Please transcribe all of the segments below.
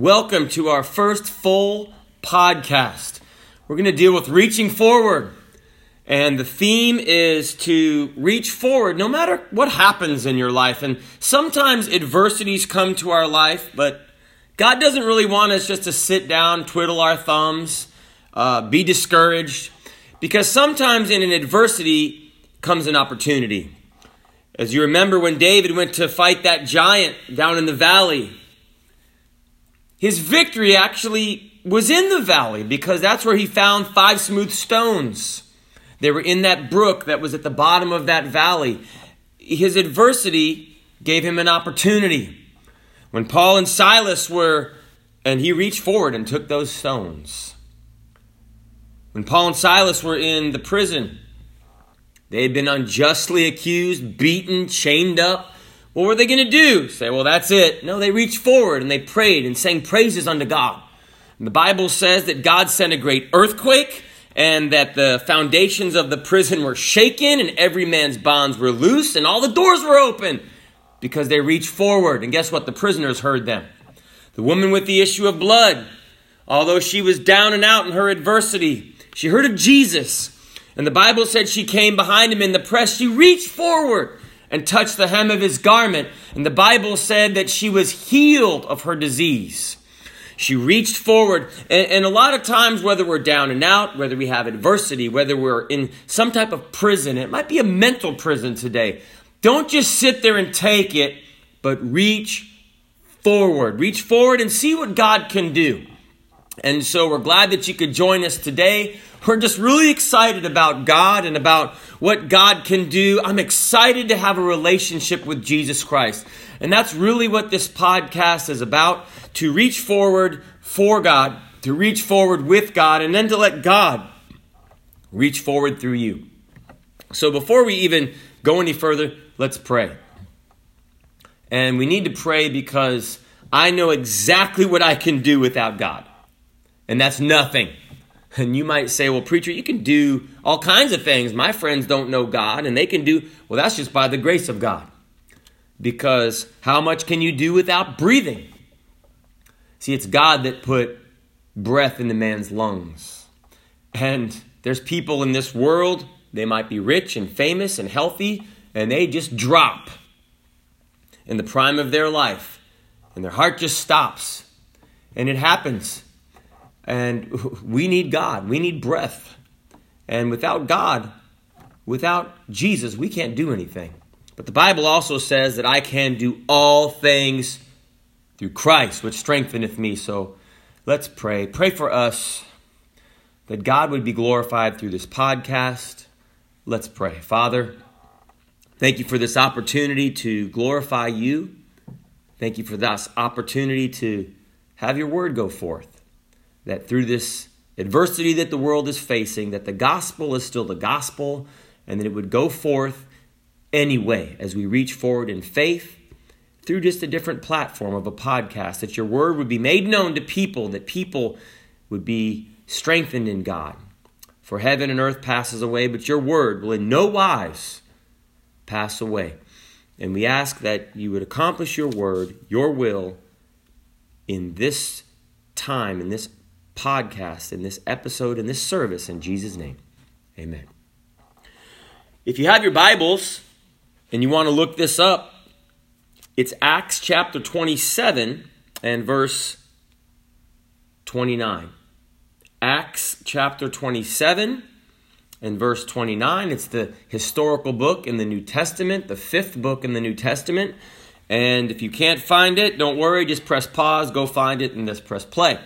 Welcome to our first full podcast. We're going to deal with reaching forward. And the theme is to reach forward no matter what happens in your life. And sometimes adversities come to our life, but God doesn't really want us just to sit down, twiddle our thumbs, uh, be discouraged, because sometimes in an adversity comes an opportunity. As you remember when David went to fight that giant down in the valley, his victory actually was in the valley because that's where he found five smooth stones. They were in that brook that was at the bottom of that valley. His adversity gave him an opportunity. When Paul and Silas were, and he reached forward and took those stones. When Paul and Silas were in the prison, they had been unjustly accused, beaten, chained up. What were they going to do? Say, well, that's it. No, they reached forward and they prayed and sang praises unto God. And the Bible says that God sent a great earthquake and that the foundations of the prison were shaken and every man's bonds were loose and all the doors were open because they reached forward. And guess what? The prisoners heard them. The woman with the issue of blood, although she was down and out in her adversity, she heard of Jesus. And the Bible said she came behind him in the press. She reached forward and touched the hem of his garment. And the Bible said that she was healed of her disease. She reached forward. And, and, a lot of times, whether we're down and out, whether we have adversity, whether we're in some type of prison, it might be a mental prison today. Don't just sit there and take it, but reach forward. Reach forward and see what God can do. And so we're glad that you could join us today. We're just really excited about God and about what God can do. I'm excited to have a relationship with Jesus Christ. And that's really what this podcast is about to reach forward for God, to reach forward with God, and then to let God reach forward through you. So before we even go any further, let's pray. And we need to pray because I know exactly what I can do without God and that's nothing. And you might say, well, preacher, you can do all kinds of things. My friends don't know God, and they can do, well, that's just by the grace of God. Because how much can you do without breathing? See, it's God that put breath into man's lungs. And there's people in this world, they might be rich and famous and healthy, and they just drop in the prime of their life, and their heart just stops. And it happens. And we need God, we need breath. And without God, without Jesus, we can't do anything. But the Bible also says that I can do all things through Christ, which strengtheneth me. So let's pray. Pray for us that God would be glorified through this podcast. Let's pray. Father, thank you for this opportunity to glorify you. Thank you for this opportunity to have your word go forth that through this adversity that the world is facing, that the gospel is still the gospel and that it would go forth anyway as we reach forward in faith through just a different platform of a podcast, that your word would be made known to people, that people would be strengthened in God. For heaven and earth passes away, but your word will in no wise pass away. And we ask that you would accomplish your word, your will, in this time, in this podcast, in this episode, in this service, in Jesus' name. Amen. If you have your Bibles and you want to look this up, it's Acts chapter 27 and verse 29. Acts chapter 27 and verse 29. It's the historical book in the New Testament, the fifth book in the New Testament. And if you can't find it, don't worry, just press pause, go find it, and just press play.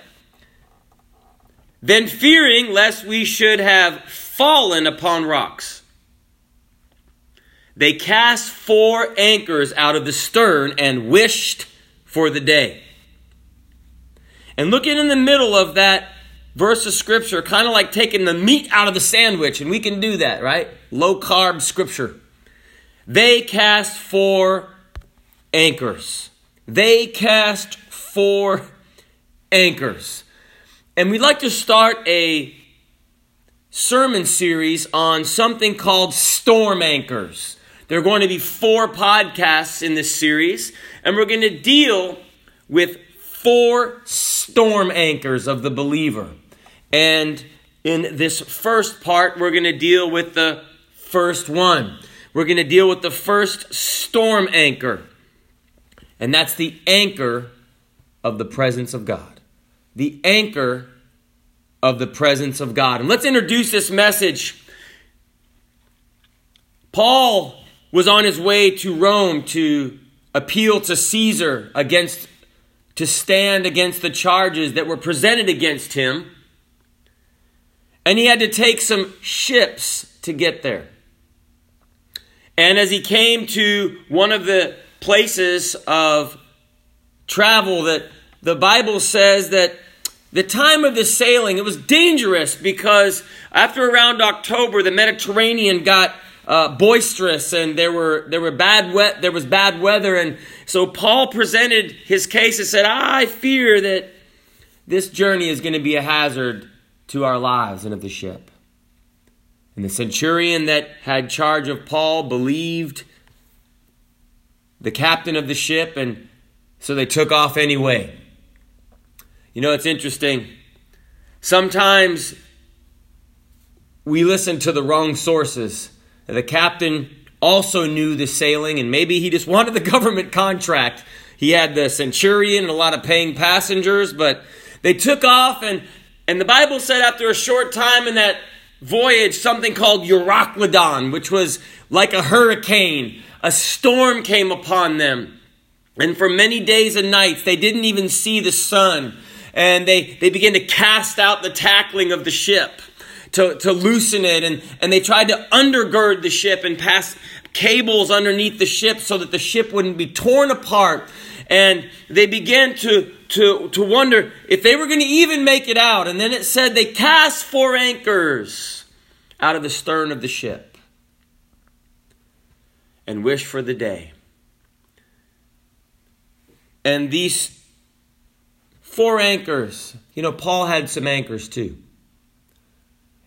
Then, fearing lest we should have fallen upon rocks, they cast four anchors out of the stern and wished for the day. And looking in the middle of that verse of scripture, kind of like taking the meat out of the sandwich, and we can do that, right? Low carb scripture. They cast four anchors. They cast four anchors. And we'd like to start a sermon series on something called storm anchors. There are going to be four podcasts in this series, and we're going to deal with four storm anchors of the believer. And in this first part, we're going to deal with the first one. We're going to deal with the first storm anchor. And that's the anchor of the presence of God. The anchor of the presence of God. And let's introduce this message. Paul was on his way to Rome to appeal to Caesar against to stand against the charges that were presented against him. And he had to take some ships to get there. And as he came to one of the places of travel that the Bible says that the time of the sailing it was dangerous because after around October the Mediterranean got uh, boisterous and there were there were bad wet there was bad weather and so Paul presented his case and said I fear that this journey is going to be a hazard to our lives and of the ship. And the centurion that had charge of Paul believed the captain of the ship, and so they took off anyway. You know, it's interesting. Sometimes we listen to the wrong sources. The captain also knew the sailing, and maybe he just wanted the government contract. He had the centurion and a lot of paying passengers, but they took off, and, and the Bible said after a short time in that voyage, something called Euroclydon, which was like a hurricane. A storm came upon them. And for many days and nights, they didn't even see the sun. And they, they began to cast out the tackling of the ship to, to loosen it. And, and they tried to undergird the ship and pass cables underneath the ship so that the ship wouldn't be torn apart. And they began to, to, to wonder if they were going to even make it out. And then it said they cast four anchors out of the stern of the ship and wished for the day. And these four anchors, you know, Paul had some anchors too.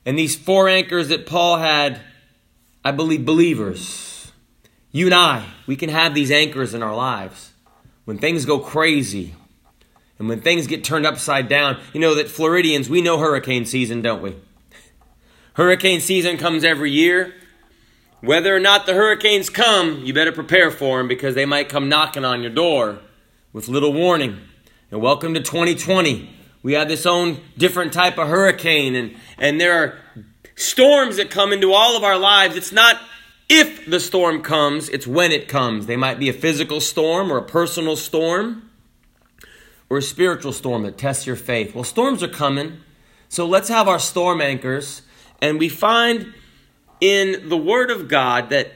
And these four anchors that Paul had, I believe, believers, you and I, we can have these anchors in our lives. When things go crazy and when things get turned upside down, you know that Floridians, we know hurricane season, don't we? Hurricane season comes every year. Whether or not the hurricanes come, you better prepare for them because they might come knocking on your door with little warning. And welcome to 2020. We have this own different type of hurricane, and, and there are storms that come into all of our lives. It's not if the storm comes, it's when it comes. They might be a physical storm or a personal storm or a spiritual storm that tests your faith. Well, storms are coming, so let's have our storm anchors. And we find in the Word of God that,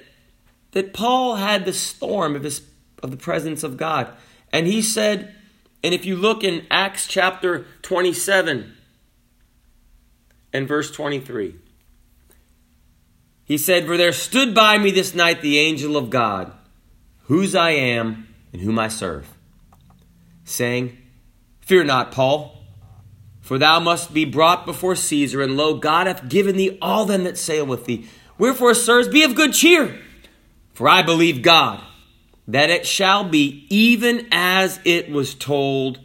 that Paul had the storm of, his, of the presence of God. And he said, and if you look in Acts chapter 27 and verse 23, he said, For there stood by me this night the angel of God, whose I am and whom I serve, saying, Fear not, Paul, for thou must be brought before Caesar, and lo, God hath given thee all them that sail with thee. Wherefore, sirs, be of good cheer, for I believe God that it shall be even as it was told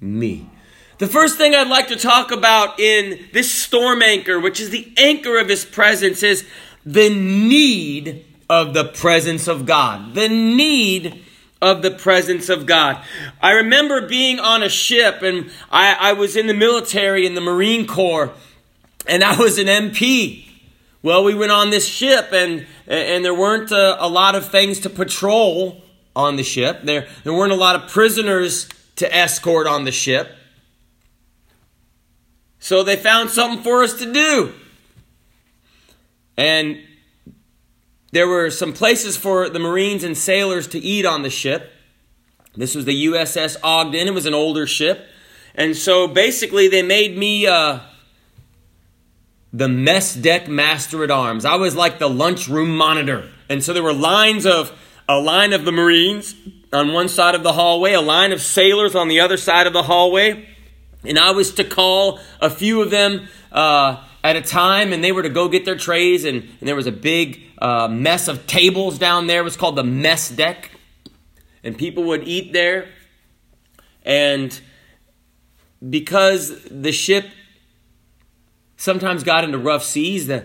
me. The first thing I'd like to talk about in this storm anchor, which is the anchor of his presence, is the need of the presence of God. The need of the presence of God. I remember being on a ship and I, I was in the military in the Marine Corps and I was an MP. Well, we went on this ship, and and there weren't a, a, lot of things to patrol on the ship. There there weren't a lot of prisoners to escort on the ship. So they found something for us to do. And there were some places for the Marines and sailors to eat on the ship. This was the USS Ogden. It was an older ship. And so basically, they made me uh, the mess deck master at arms. I was like the lunchroom monitor. And so there were lines of a line of the Marines on one side of the hallway, a line of sailors on the other side of the hallway. And I was to call a few of them uh, at a time, and they were to go get their trays. And, and there was a big uh, mess of tables down there. It was called the mess deck. And people would eat there. And because the ship sometimes got into rough seas, the,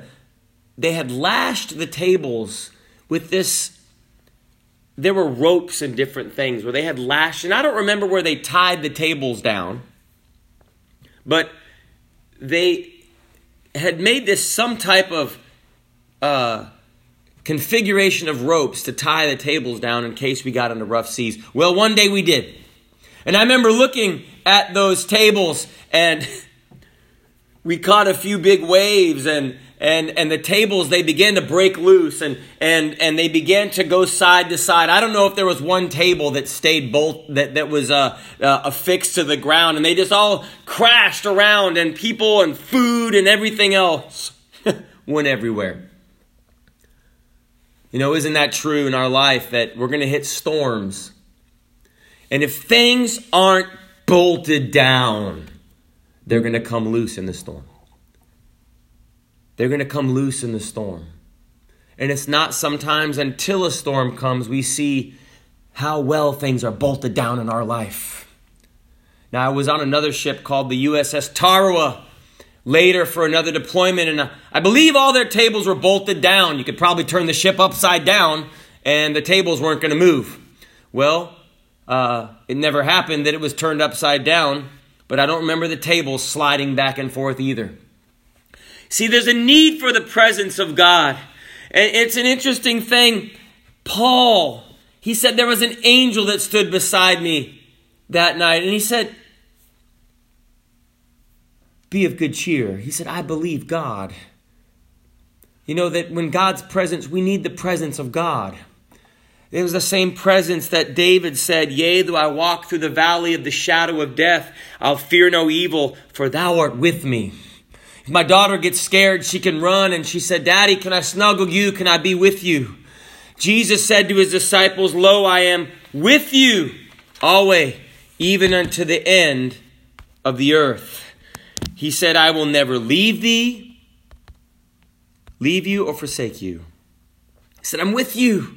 they had lashed the tables with this. There were ropes and different things where they had lashed, and I don't remember where they tied the tables down, but they had made this some type of uh, configuration of ropes to tie the tables down in case we got into rough seas. Well, one day we did. And I remember looking at those tables and we caught a few big waves and and and the tables they began to break loose and and and they began to go side to side. I don't know if there was one table that stayed both that that was uh, uh, affixed to the ground and they just all crashed around and people and food and everything else went everywhere. You know isn't that true in our life that we're going to hit storms? And if things aren't bolted down they're going to come loose in the storm they're going to come loose in the storm. And it's not sometimes until a storm comes we see how well things are bolted down in our life. Now, I was on another ship called the USS Tarawa later for another deployment, and I believe all their tables were bolted down. You could probably turn the ship upside down, and the tables weren't going to move. Well, uh, it never happened that it was turned upside down, but I don't remember the tables sliding back and forth either. See, there's a need for the presence of God. And it's an interesting thing. Paul, he said there was an angel that stood beside me that night. And he said, Be of good cheer. He said, I believe God. You know that when God's presence, we need the presence of God. It was the same presence that David said, Yea, though I walk through the valley of the shadow of death, I'll fear no evil, for thou art with me. If my daughter gets scared, she can run and she said, Daddy, can I snuggle you? Can I be with you? Jesus said to his disciples, Lo, I am with you always, even unto the end of the earth. He said, I will never leave thee, leave you, or forsake you. He said, I'm with you.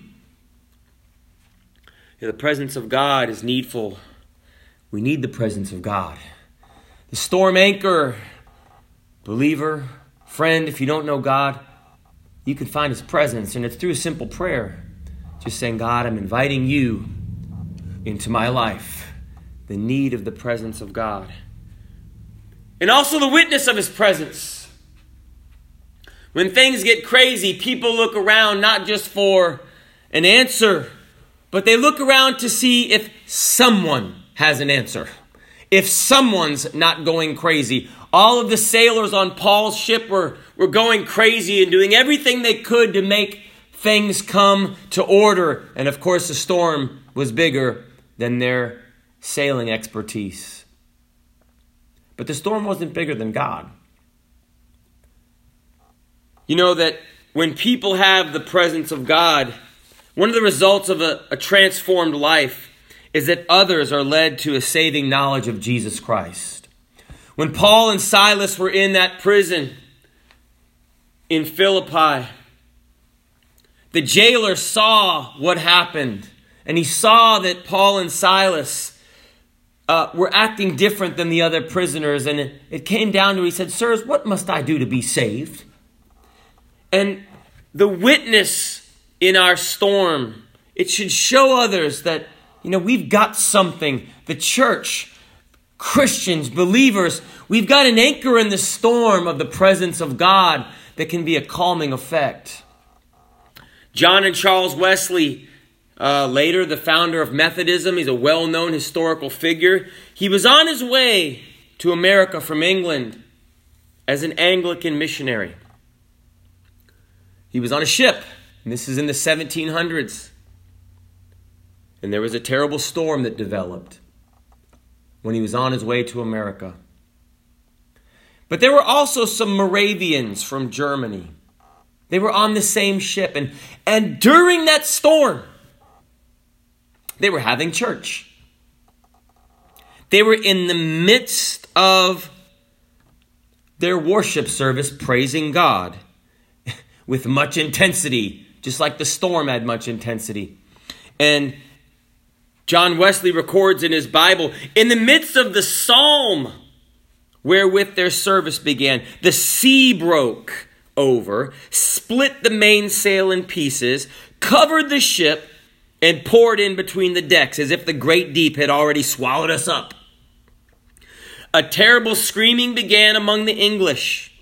The presence of God is needful. We need the presence of God. The storm anchor Believer, friend, if you don't know God, you can find His presence, and it's through a simple prayer. Just saying, God, I'm inviting you into my life, the need of the presence of God, and also the witness of His presence. When things get crazy, people look around not just for an answer, but they look around to see if someone has an answer. If someone's not going crazy, all of the sailors on Paul's ship were, were going crazy and doing everything they could to make things come to order. And of course, the storm was bigger than their sailing expertise. But the storm wasn't bigger than God. You know that when people have the presence of God, one of the results of a, a transformed life is that others are led to a saving knowledge of Jesus Christ. When Paul and Silas were in that prison in Philippi, the jailer saw what happened, and he saw that Paul and Silas uh, were acting different than the other prisoners. And it, it came down to, he said, Sirs, what must I do to be saved? And the witness in our storm, it should show others that, you know, we've got something. The church Christians, believers, we've got an anchor in the storm of the presence of God that can be a calming effect. John and Charles Wesley, uh, later the founder of Methodism, he's a well known historical figure. He was on his way to America from England as an Anglican missionary. He was on a ship, and this is in the 1700s. And there was a terrible storm that developed when he was on his way to America. But there were also some Moravians from Germany. They were on the same ship. And, and during that storm, they were having church. They were in the midst of their worship service, praising God with much intensity, just like the storm had much intensity. And John Wesley records in his Bible, in the midst of the psalm wherewith their service began, the sea broke over, split the mainsail in pieces, covered the ship, and poured in between the decks as if the great deep had already swallowed us up. A terrible screaming began among the English.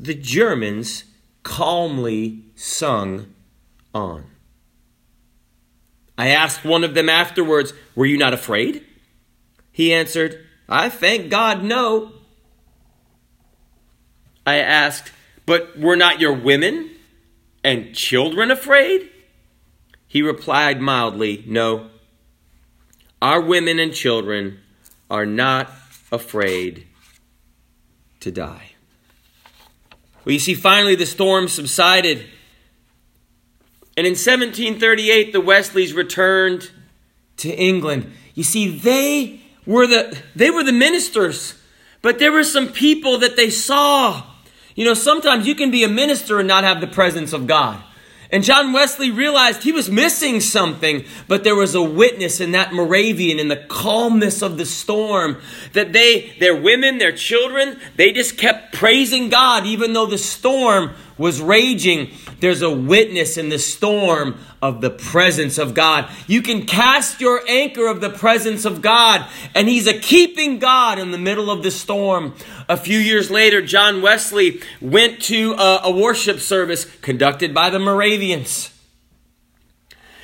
The Germans calmly sung on. I asked one of them afterwards, Were you not afraid? He answered, I thank God, no. I asked, But were not your women and children afraid? He replied mildly, No. Our women and children are not afraid to die. Well, you see, finally the storm subsided. And in 1738, the Wesleys returned to England. You see, they were the, they were the ministers, but there were some people that they saw. You know, sometimes you can be a minister and not have the presence of God. And John Wesley realized he was missing something, but there was a witness in that Moravian in the calmness of the storm that they, their women, their children, they just kept praising God even though the storm was raging. There's a witness in the storm of the presence of God. You can cast your anchor of the presence of God, and He's a keeping God in the middle of the storm. A few years later, John Wesley went to a, a worship service conducted by the Moravians.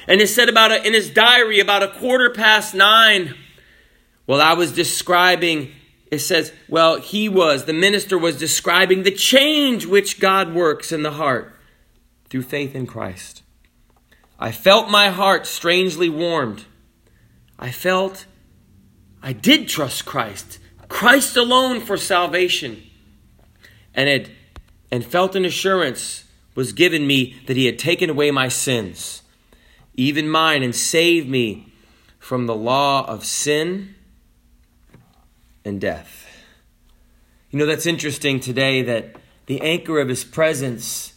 And it said about a, in his diary about a quarter past nine, while I was describing it says, well, he was, the minister was describing the change which God works in the heart through faith in Christ. I felt my heart strangely warmed. I felt I did trust Christ, Christ alone for salvation, and had and felt an assurance was given me that he had taken away my sins, even mine, and saved me from the law of sin and death. You know, that's interesting today that the anchor of his presence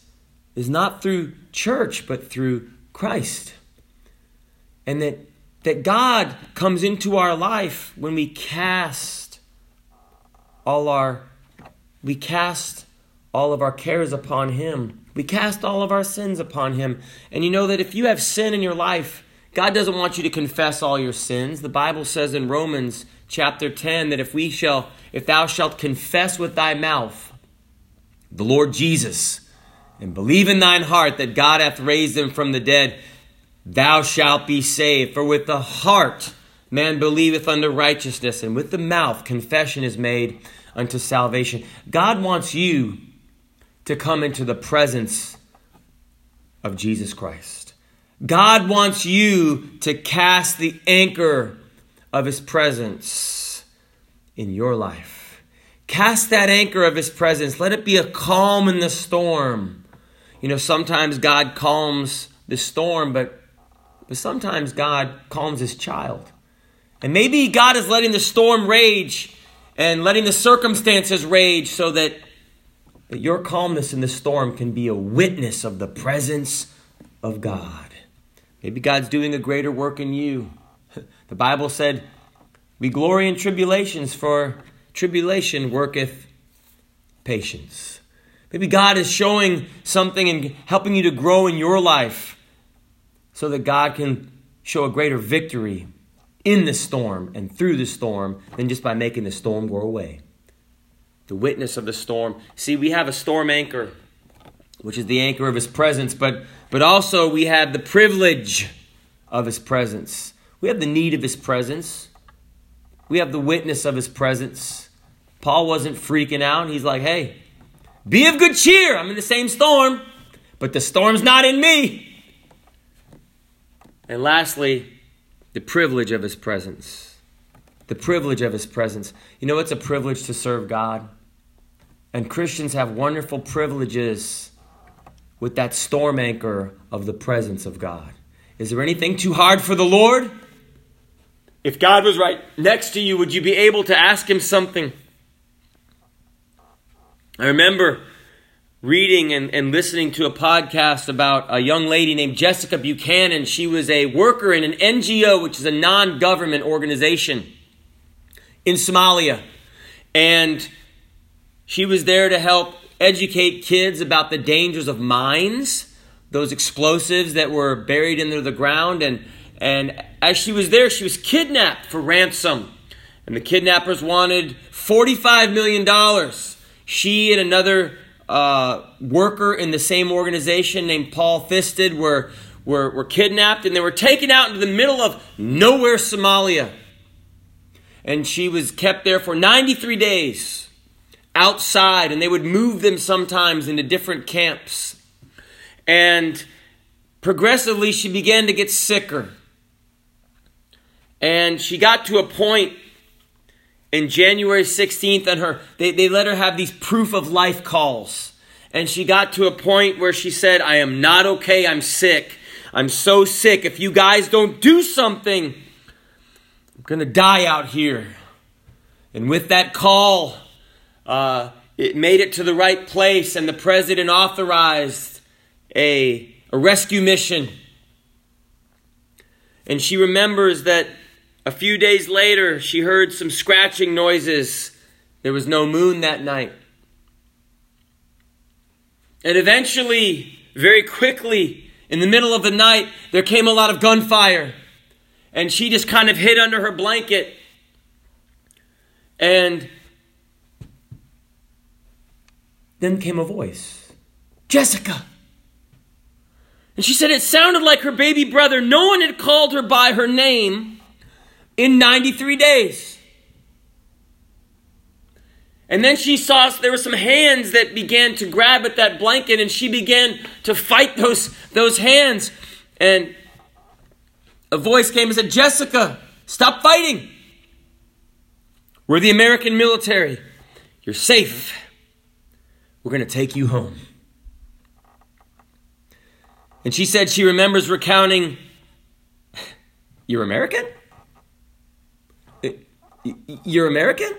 is not through church, but through Christ. And that, that God comes into our life when we cast all our we cast all of our cares upon him. We cast all of our sins upon him. And you know that if you have sin in your life, God doesn't want you to confess all your sins. The Bible says in Romans chapter 10 that if we shall if thou shalt confess with thy mouth the Lord Jesus and believe in thine heart that God hath raised him from the dead thou shalt be saved. For with the heart man believeth unto righteousness and with the mouth confession is made unto salvation. God wants you to come into the presence of Jesus Christ. God wants you to cast the anchor of His presence in your life. Cast that anchor of His presence. Let it be a calm in the storm. You know, sometimes God calms the storm, but, but sometimes God calms His child. And maybe God is letting the storm rage and letting the circumstances rage so that, that your calmness in the storm can be a witness of the presence of God. Maybe God's doing a greater work in you. The Bible said, We glory in tribulations, for tribulation worketh patience. Maybe God is showing something and helping you to grow in your life so that God can show a greater victory in the storm and through the storm than just by making the storm go away. The witness of the storm. See, we have a storm anchor, which is the anchor of his presence, but, but also we have the privilege of his presence. We have the need of his presence. We have the witness of his presence. Paul wasn't freaking out. He's like, hey, be of good cheer. I'm in the same storm, but the storm's not in me. And lastly, the privilege of his presence. The privilege of his presence. You know, it's a privilege to serve God. And Christians have wonderful privileges with that storm anchor of the presence of God. Is there anything too hard for the Lord? If God was right next to you, would you be able to ask Him something? I remember reading and, and listening to a podcast about a young lady named Jessica Buchanan. She was a worker in an NGO, which is a non government organization in Somalia. And she was there to help educate kids about the dangers of mines, those explosives that were buried under the ground. And, and as she was there, she was kidnapped for ransom. And the kidnappers wanted $45 million. She and another uh, worker in the same organization named Paul Thisted were, were, were kidnapped and they were taken out into the middle of nowhere, Somalia. And she was kept there for 93 days outside, and they would move them sometimes into different camps. And progressively, she began to get sicker. And she got to a point in January 16th and her they, they let her have these proof of life calls. And she got to a point where she said, I am not okay, I'm sick. I'm so sick. If you guys don't do something, I'm gonna die out here. And with that call, uh, it made it to the right place, and the president authorized a, a rescue mission. And she remembers that a few days later, she heard some scratching noises. There was no moon that night. And eventually, very quickly, in the middle of the night, there came a lot of gunfire. And she just kind of hid under her blanket. And then came a voice Jessica! And she said it sounded like her baby brother. No one had called her by her name in 93 days. And then she saw there were some hands that began to grab at that blanket, and she began to fight those, those hands. And a voice came and said, Jessica, stop fighting. We're the American military. You're safe. We're going to take you home. And she said she remembers recounting, You're American? You're American?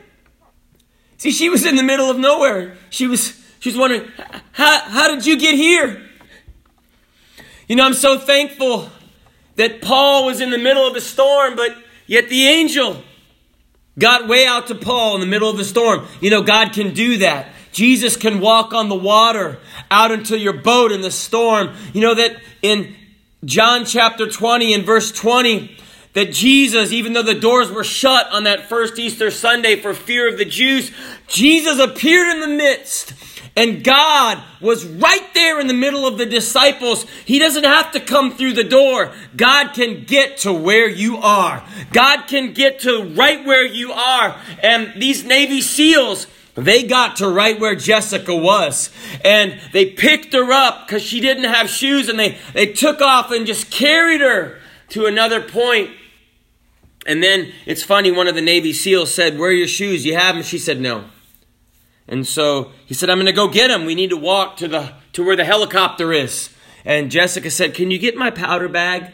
See, she was in the middle of nowhere. She was she was wondering, how, how did you get here? You know, I'm so thankful that Paul was in the middle of a storm, but yet the angel got way out to Paul in the middle of the storm. You know, God can do that. Jesus can walk on the water out into your boat in the storm. You know that in John chapter 20 and verse 20, that Jesus, even though the doors were shut on that first Easter Sunday for fear of the Jews, Jesus appeared in the midst. And God was right there in the middle of the disciples. He doesn't have to come through the door. God can get to where you are. God can get to right where you are. And these Navy SEALs, they got to right where Jessica was. And they picked her up because she didn't have shoes and they, they took off and just carried her to another point and then it's funny, one of the Navy SEALs said, Where are your shoes? You have them? She said, No. And so he said, I'm going to go get them. We need to walk to, the, to where the helicopter is. And Jessica said, Can you get my powder bag?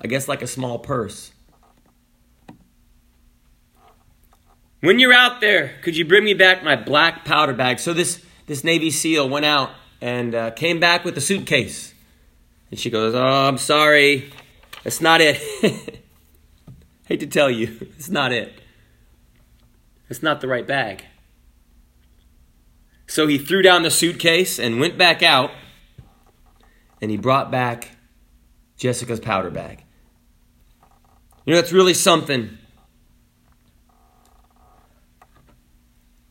I guess like a small purse. When you're out there, could you bring me back my black powder bag? So this, this Navy SEAL went out and uh, came back with a suitcase. And she goes, Oh, I'm sorry. That's not it. Hate to tell you, it's not it. It's not the right bag. So he threw down the suitcase and went back out, and he brought back Jessica's powder bag. You know, that's really something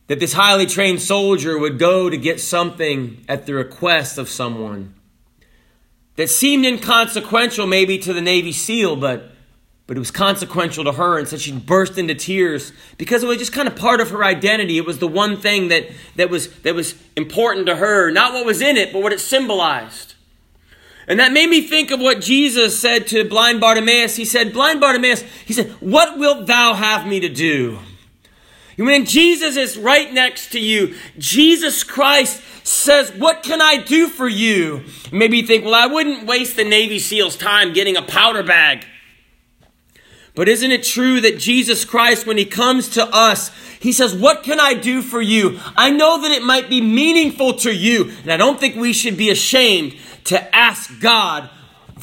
that this highly trained soldier would go to get something at the request of someone that seemed inconsequential maybe to the Navy SEAL, but but it was consequential to her and so she burst into tears. Because it was just kind of part of her identity. It was the one thing that, that was that was important to her. Not what was in it but what it symbolized. And that made me think of what jesus said to blind bartimaeus. He said blind bartimaeus he said what wilt thou have me to do when jesus is right next to you jesus christ says, What can I do for you? Maybe you think, Well, I wouldn't waste the Navy SEAL's time getting a powder bag. But isn't it true that Jesus Christ, when He comes to us, He says, What can I do for you? I know that it might be meaningful to you, and I don't think we should be ashamed to ask God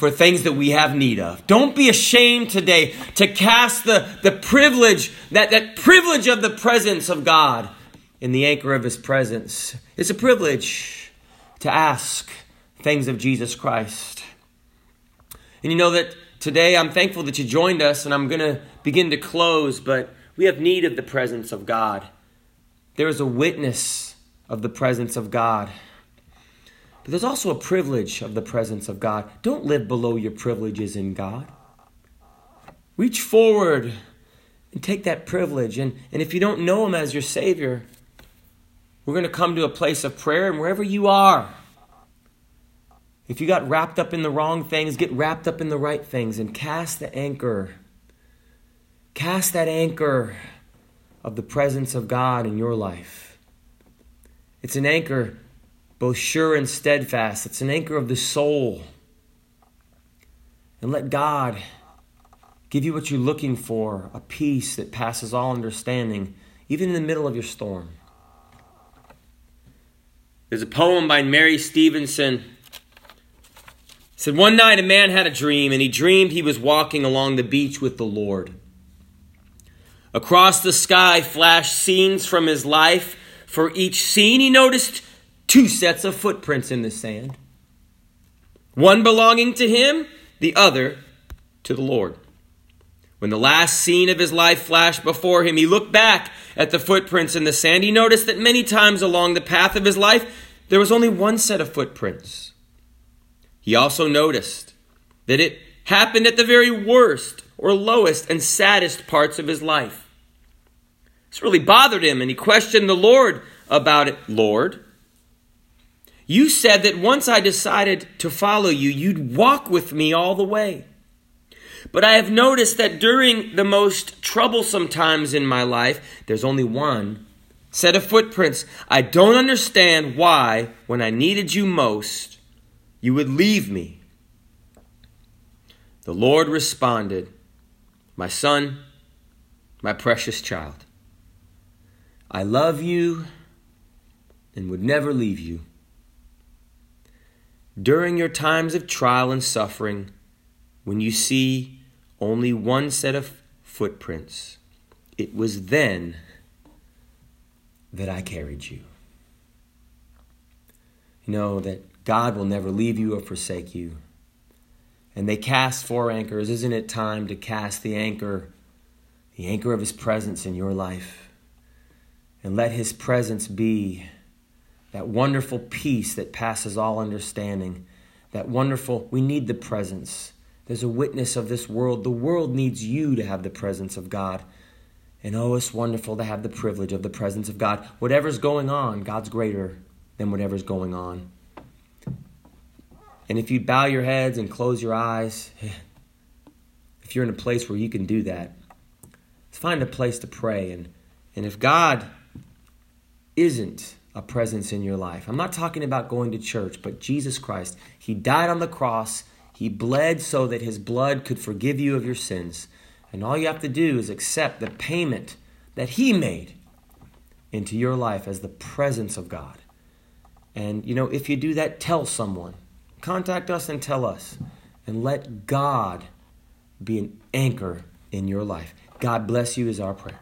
for things that we have need of. Don't be ashamed today to cast the, the privilege, that, that privilege of the presence of God in the anchor of His presence. It's a privilege to ask things of Jesus Christ. And you know that today I'm thankful that you joined us, and I'm going to begin to close, but we have need of the presence of God. There is a witness of the presence of God. But there's also a privilege of the presence of God. Don't live below your privileges in God. Reach forward and take that privilege. And, and if you don't know Him as your Savior, we're going to come to a place of prayer, and wherever you are, if you got wrapped up in the wrong things, get wrapped up in the right things and cast the anchor. Cast that anchor of the presence of God in your life. It's an anchor both sure and steadfast. It's an anchor of the soul. And let God give you what you're looking for a peace that passes all understanding, even in the middle of your storm. There's a poem by Mary Stevenson. It said one night a man had a dream and he dreamed he was walking along the beach with the Lord. Across the sky flashed scenes from his life. For each scene he noticed two sets of footprints in the sand, one belonging to him, the other to the Lord. When the last scene of his life flashed before him, he looked back at the footprints in the sand. He noticed that many times along the path of his life, there was only one set of footprints. He also noticed that it happened at the very worst or lowest and saddest parts of his life. This really bothered him, and he questioned the Lord about it. Lord, you said that once I decided to follow you, you'd walk with me all the way. But I have noticed that during the most troublesome times in my life, there's only one set of footprints. I don't understand why, when I needed you most, you would leave me. The Lord responded, My son, my precious child, I love you and would never leave you. During your times of trial and suffering, when you see only one set of footprints, it was then that I carried you. You know that God will never leave you or forsake you. And they cast four anchors. Isn't it time to cast the anchor, the anchor of His presence in your life? And let His presence be that wonderful peace that passes all understanding, that wonderful, we need the presence. There's a witness of this world. The world needs you to have the presence of God. And oh, it's wonderful to have the privilege of the presence of God. Whatever's going on, God's greater than whatever's going on. And if you bow your heads and close your eyes, if you're in a place where you can do that, find a place to pray. And, and if God isn't a presence in your life. I'm not talking about going to church, but Jesus Christ. He died on the cross, He bled so that His blood could forgive you of your sins. And all you have to do is accept the payment that He made into your life as the presence of God. And, you know, if you do that, tell someone. Contact us and tell us. And let God be an anchor in your life. God bless you, is our prayer.